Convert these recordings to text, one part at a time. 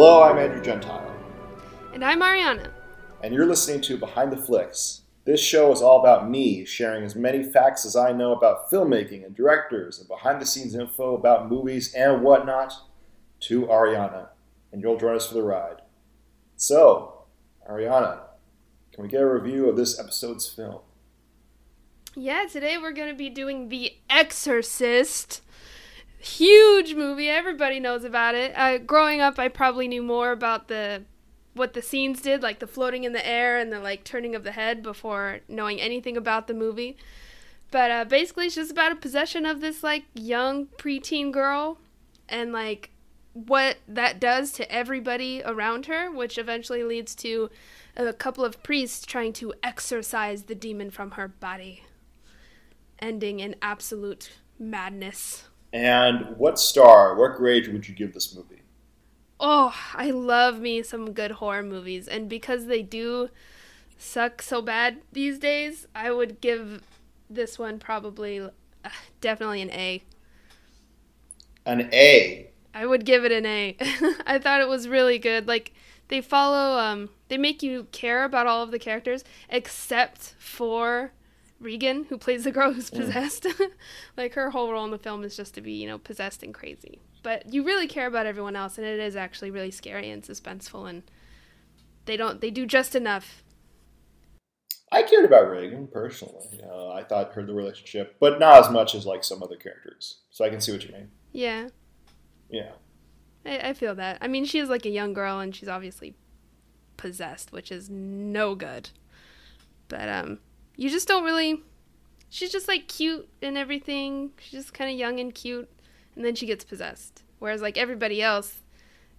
Hello, I'm Andrew Gentile, And I'm Ariana. and you're listening to Behind the Flicks. This show is all about me sharing as many facts as I know about filmmaking and directors and behind the scenes info about movies and whatnot to Ariana, and you'll join us for the ride. So, Ariana, can we get a review of this episode's film? Yeah, today we're going to be doing The Exorcist. Huge movie. Everybody knows about it. Uh, growing up, I probably knew more about the what the scenes did, like the floating in the air and the like turning of the head before knowing anything about the movie. But uh, basically, it's just about a possession of this like young preteen girl and like what that does to everybody around her, which eventually leads to a couple of priests trying to exorcise the demon from her body, ending in absolute madness. And what star, what grade would you give this movie? Oh, I love me some good horror movies, and because they do suck so bad these days, I would give this one probably uh, definitely an A. An A. I would give it an A. I thought it was really good. Like they follow um they make you care about all of the characters except for Regan who plays the girl who's possessed. like her whole role in the film is just to be, you know, possessed and crazy. But you really care about everyone else and it is actually really scary and suspenseful and they don't they do just enough. I cared about Reagan personally. Uh, I thought her the relationship, but not as much as like some other characters. So I can see what you mean. Yeah. Yeah. I, I feel that. I mean, she is like a young girl, and she's obviously possessed, which is no good. But um, you just don't really. She's just like cute and everything. She's just kind of young and cute, and then she gets possessed. Whereas like everybody else,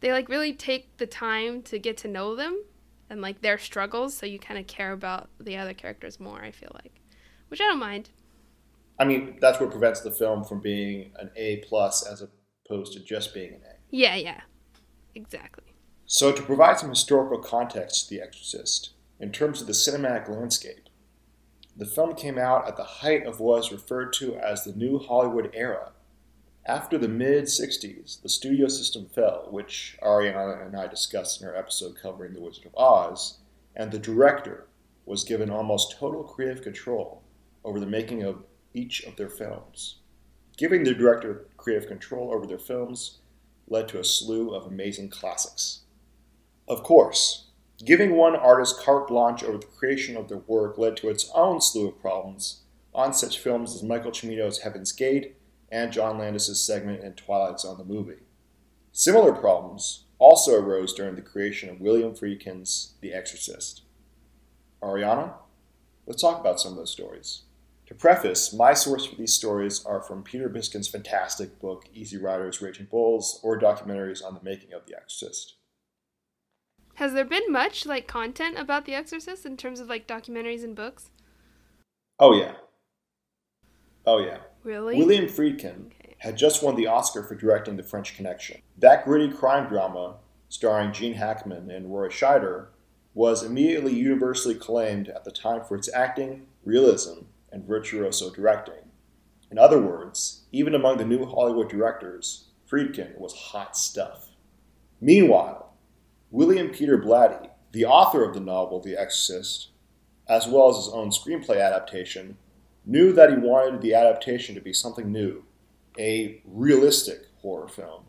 they like really take the time to get to know them and like their struggles, so you kind of care about the other characters more. I feel like, which I don't mind. I mean, that's what prevents the film from being an A plus as opposed to just being an A. Yeah, yeah, exactly. So, to provide some historical context to The Exorcist, in terms of the cinematic landscape, the film came out at the height of what is referred to as the New Hollywood era. After the mid 60s, the studio system fell, which Ariana and I discussed in our episode covering The Wizard of Oz, and the director was given almost total creative control over the making of each of their films. Giving the director creative control over their films led to a slew of amazing classics. Of course, giving one artist carte blanche over the creation of their work led to its own slew of problems on such films as Michael Cimino's Heaven's Gate and John Landis' segment in Twilight Zone the movie. Similar problems also arose during the creation of William Friedkin's The Exorcist. Ariana, let's talk about some of those stories. To preface, my source for these stories are from Peter Biskind's fantastic book, Easy Riders, Raging Bulls, or documentaries on the making of The Exorcist. Has there been much like content about The Exorcist in terms of like documentaries and books? Oh, yeah. Oh, yeah. Really? William Friedkin Okay. had just won the Oscar for directing The French Connection. That gritty crime drama, starring Gene Hackman and Roy Scheider, was immediately universally acclaimed at the time for its acting, realism, and virtuoso directing. In other words, even among the new Hollywood directors, Friedkin was hot stuff. Meanwhile, William Peter Blatty, the author of the novel The Exorcist, as well as his own screenplay adaptation, knew that he wanted the adaptation to be something new, a realistic horror film.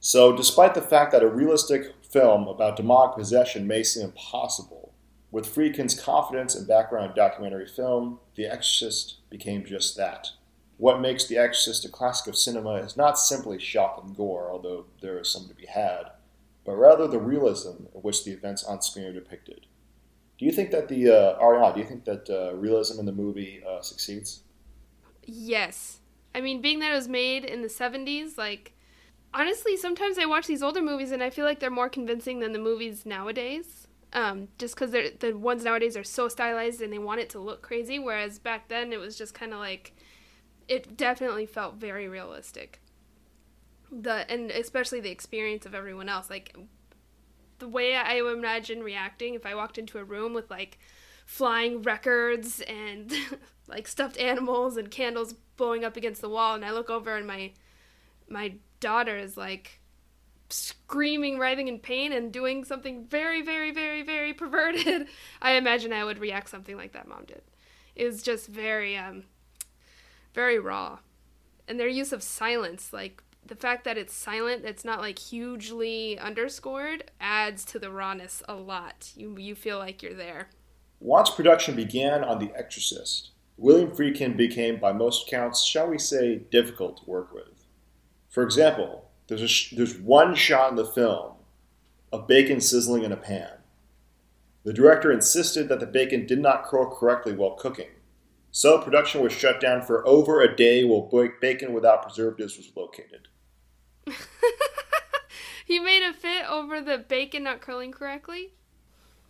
So, despite the fact that a realistic film about demonic possession may seem impossible, with Friedkin's confidence and background in documentary film, The Exorcist became just that. What makes The Exorcist a classic of cinema is not simply shock and gore, although there is some to be had, but rather the realism in which the events on screen are depicted. Do you think that the uh, Ariana? Do you think that uh, realism in the movie uh, succeeds? Yes. I mean, being that it was made in the 70s, like, honestly, sometimes I watch these older movies and I feel like they're more convincing than the movies nowadays. Um, just because the ones nowadays are so stylized and they want it to look crazy, whereas back then it was just kind of like, it definitely felt very realistic. The and especially the experience of everyone else, like the way I imagine reacting if I walked into a room with like flying records and like stuffed animals and candles blowing up against the wall and I look over and my my daughter is like screaming, writhing in pain, and doing something very, very, very, very perverted, I imagine I would react something like that mom did. It was just very, um, very raw. And their use of silence, like the fact that it's silent, it's not like hugely underscored, adds to the rawness a lot. You you feel like you're there. Once production began on The Exorcist, William Friedkin became, by most accounts, shall we say, difficult to work with. For example, there's, sh- there's one shot in the film of bacon sizzling in a pan. The director insisted that the bacon did not curl correctly while cooking, so production was shut down for over a day while bacon without preservatives was located. he made a fit over the bacon not curling correctly.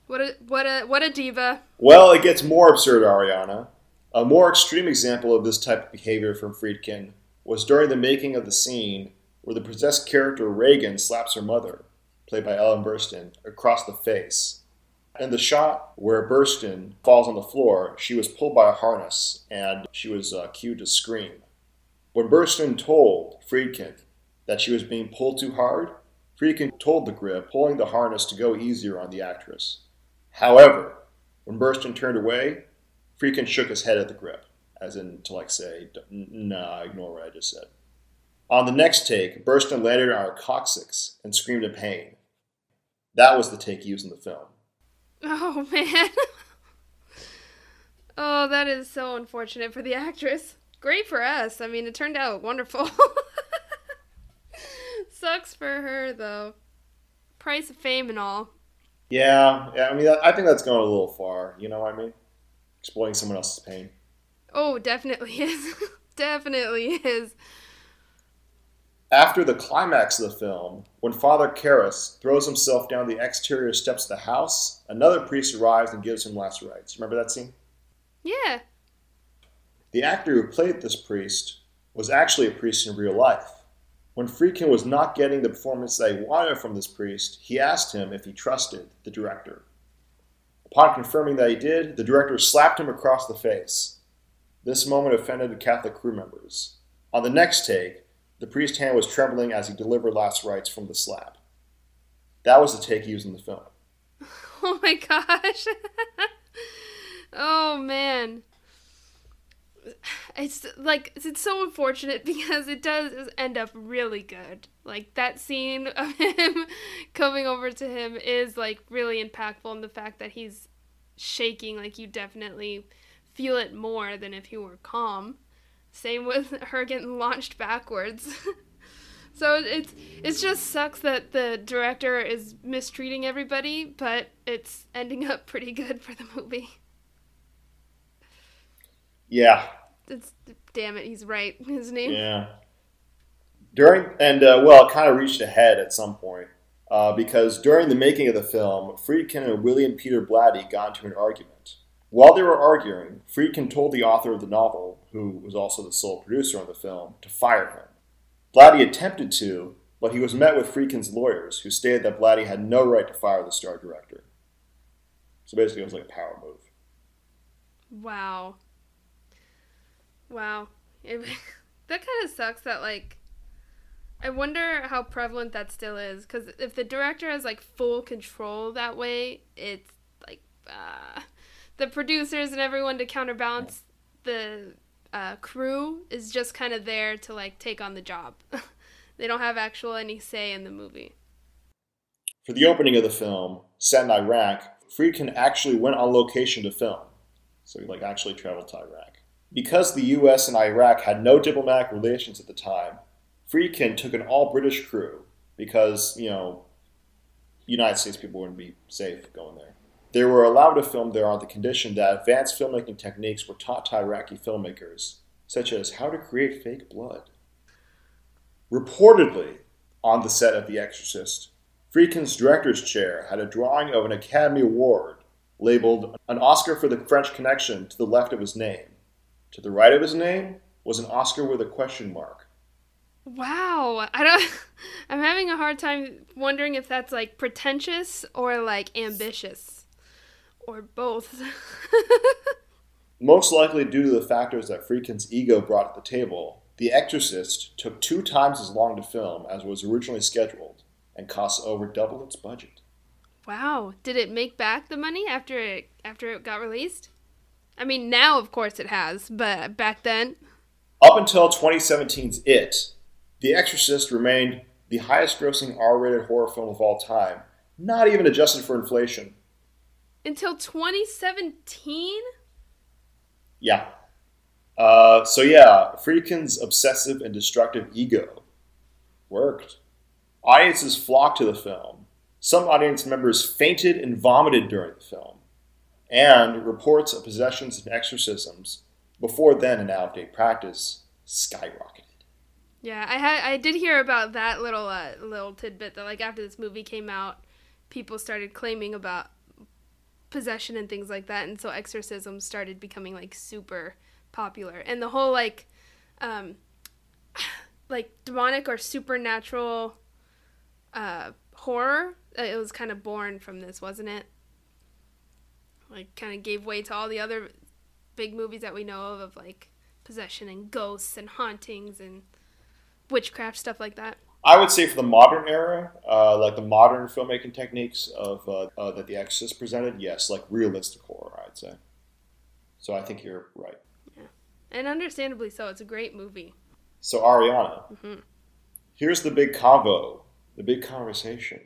What a what a what a diva. Well, it gets more absurd, Ariana. A more extreme example of this type of behavior from Friedkin was during the making of the scene where the possessed character Regan slaps her mother, played by Ellen Burstyn, across the face. In the shot where Burstyn falls on the floor, she was pulled by a harness and she was uh, cued to scream. When Burstyn told Friedkin that she was being pulled too hard, Friedkin told the grip pulling the harness to go easier on the actress. However, when Burstyn turned away, Friedkin shook his head at the grip, as in to like say, nah, ignore what I just said. On the next take, Burstyn landed on her coccyx and screamed in pain. That was the take used in the film. Oh, man. oh, that is so unfortunate for the actress. Great for us. I mean, it turned out wonderful. Sucks for her, though. Price of fame and all. Yeah, yeah. I mean, I think that's going a little far. You know what I mean? Exploiting someone else's pain. Oh, definitely is. definitely is. After the climax of the film, when Father Karras throws himself down the exterior steps of the house, another priest arrives and gives him last rites. Remember that scene? Yeah. The actor who played this priest was actually a priest in real life. When Friedkin was not getting the performance he wanted from this priest, he asked him if he trusted the director. Upon confirming that he did, the director slapped him across the face. This moment offended the Catholic crew members. On the next take, the priest's hand was trembling as he delivered last rites from the slap. That was the take used in the film. Oh my gosh. oh man. It's like it's so unfortunate because it does end up really good. Like that scene of him coming over to him is like really impactful and the fact that he's shaking like you definitely feel it more than if he were calm. Same with her getting launched backwards. so it's it just sucks that the director is mistreating everybody, but it's ending up pretty good for the movie. Yeah. It's damn it, he's right, His name. Yeah. During and uh, well, it kind of reached ahead at some point uh, because during the making of the film, Friedkin and William Peter Blatty got into an argument. While they were arguing, Friedkin told the author of the novel, who was also the sole producer on the film, to fire him. Blatty attempted to, but he was met with Friedkin's lawyers, who stated that Blatty had no right to fire the star director. So basically, it was like a power move. Wow. Wow. It, that kind of sucks that, like, I wonder how prevalent that still is. Because if the director has, like, full control that way, it's, like, uh, the producers and everyone to counterbalance the uh, crew is just kind of there to like take on the job. they don't have actual any say in the movie. For the opening of the film, set in Iraq, Friedkin actually went on location to film. So he like actually traveled to Iraq. Because the US and Iraq had no diplomatic relations at the time, Friedkin took an all British crew because, you know, United States people wouldn't be safe going there. They were allowed to film there on the condition that advanced filmmaking techniques were taught to Iraqi filmmakers, such as how to create fake blood. Reportedly, on the set of The Exorcist, Friedkin's director's chair had a drawing of an Academy Award labeled an Oscar for the French Connection to the left of his name. To the right of his name was an Oscar with a question mark. Wow, I don't. I'm having a hard time wondering if that's like pretentious or like ambitious. Or both. Most likely due to the factors that Friedkin's ego brought to the table, The Exorcist took two times as long to film as was originally scheduled, and cost over double its budget. Wow. Did it make back the money after it after it got released? I mean, now of course it has, but back then, Up until 2017's It, The Exorcist remained the highest grossing R rated horror film of all time, not even adjusted for inflation. until 2017? Yeah. Uh, so, yeah, Friedkin's obsessive and destructive ego worked. Audiences flocked to the film. Some audience members fainted and vomited during the film. And reports of possessions and exorcisms, before then an out of date practice, skyrocketed. Yeah, I had I did hear about that little uh, little tidbit that like after this movie came out, people started claiming about possession and things like that, and so exorcisms started becoming like super popular, and the whole like, um, like demonic or supernatural, uh, horror. uh, It was kind of born from this, wasn't it? Like, kind of gave way to all the other big movies that we know of, of like possession and ghosts and hauntings and witchcraft stuff like that. I would say for the modern era, uh, like the modern filmmaking techniques of uh, uh, that The Exorcist presented, yes, like realistic horror, I'd say. So I think you're right. Yeah, and understandably so. It's a great movie. So Ariana, Mhm. here's the big convo, the big conversation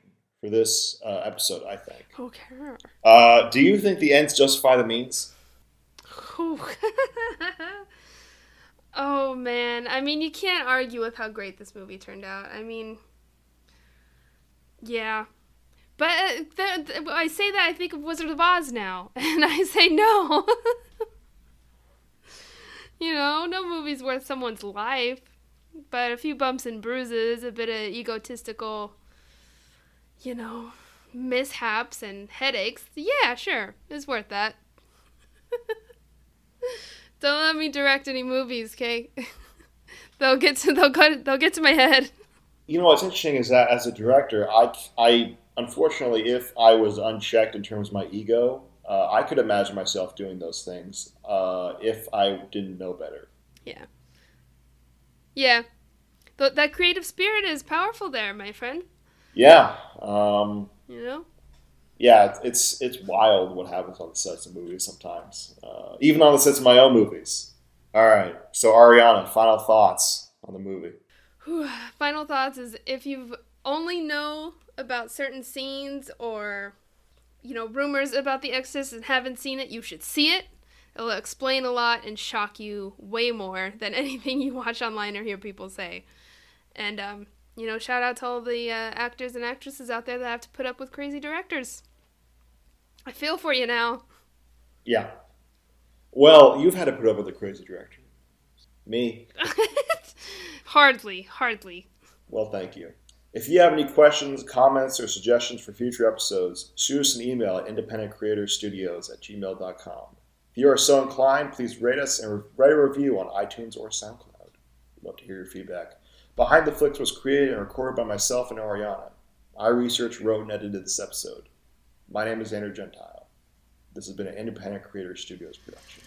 for this uh, episode. I think. Okay. Uh, do you think the ends justify the means? oh man, I mean, you can't argue with how great this movie turned out. I mean, yeah, but uh, I say that I think of Wizard of Oz now, and I say no. you know, no movie's worth someone's life, but a few bumps and bruises, a bit of egotistical, you know, mishaps and headaches. Yeah, sure, it's worth that. Don't let me direct any movies, okay? they'll get to they'll go they'll get to my head. You know what's interesting is that as a director, I, I unfortunately, if I was unchecked in terms of my ego, uh, I could imagine myself doing those things uh, if I didn't know better. Yeah. Yeah. Th- that creative spirit is powerful there, my friend. Yeah, um, You know? yeah, it's it's wild what happens on the sets of movies sometimes, uh, even on the sets of my own movies. All right, so Ariana, final thoughts on the movie. Final thoughts is if you've only know about certain scenes or you know rumors about the Exorcist and haven't seen it, you should see it. It'll explain a lot and shock you way more than anything you watch online or hear people say. And um, you know, shout out to all the uh, actors and actresses out there that have to put up with crazy directors. I feel for you now. Yeah. Well, you've had to put up with a crazy director. Me. hardly, hardly. Well, thank you. If you have any questions, comments, or suggestions for future episodes, shoot us an email at independentcreatorstudios at gmail.com. If you are so inclined, please rate us and write a review on iTunes or SoundCloud. We'd love to hear your feedback. Behind the Flicks was created and recorded by myself and Ariana. I researched, wrote, and edited this episode. My name is Andrew Gentile. This has been an Independent Creator Studios production.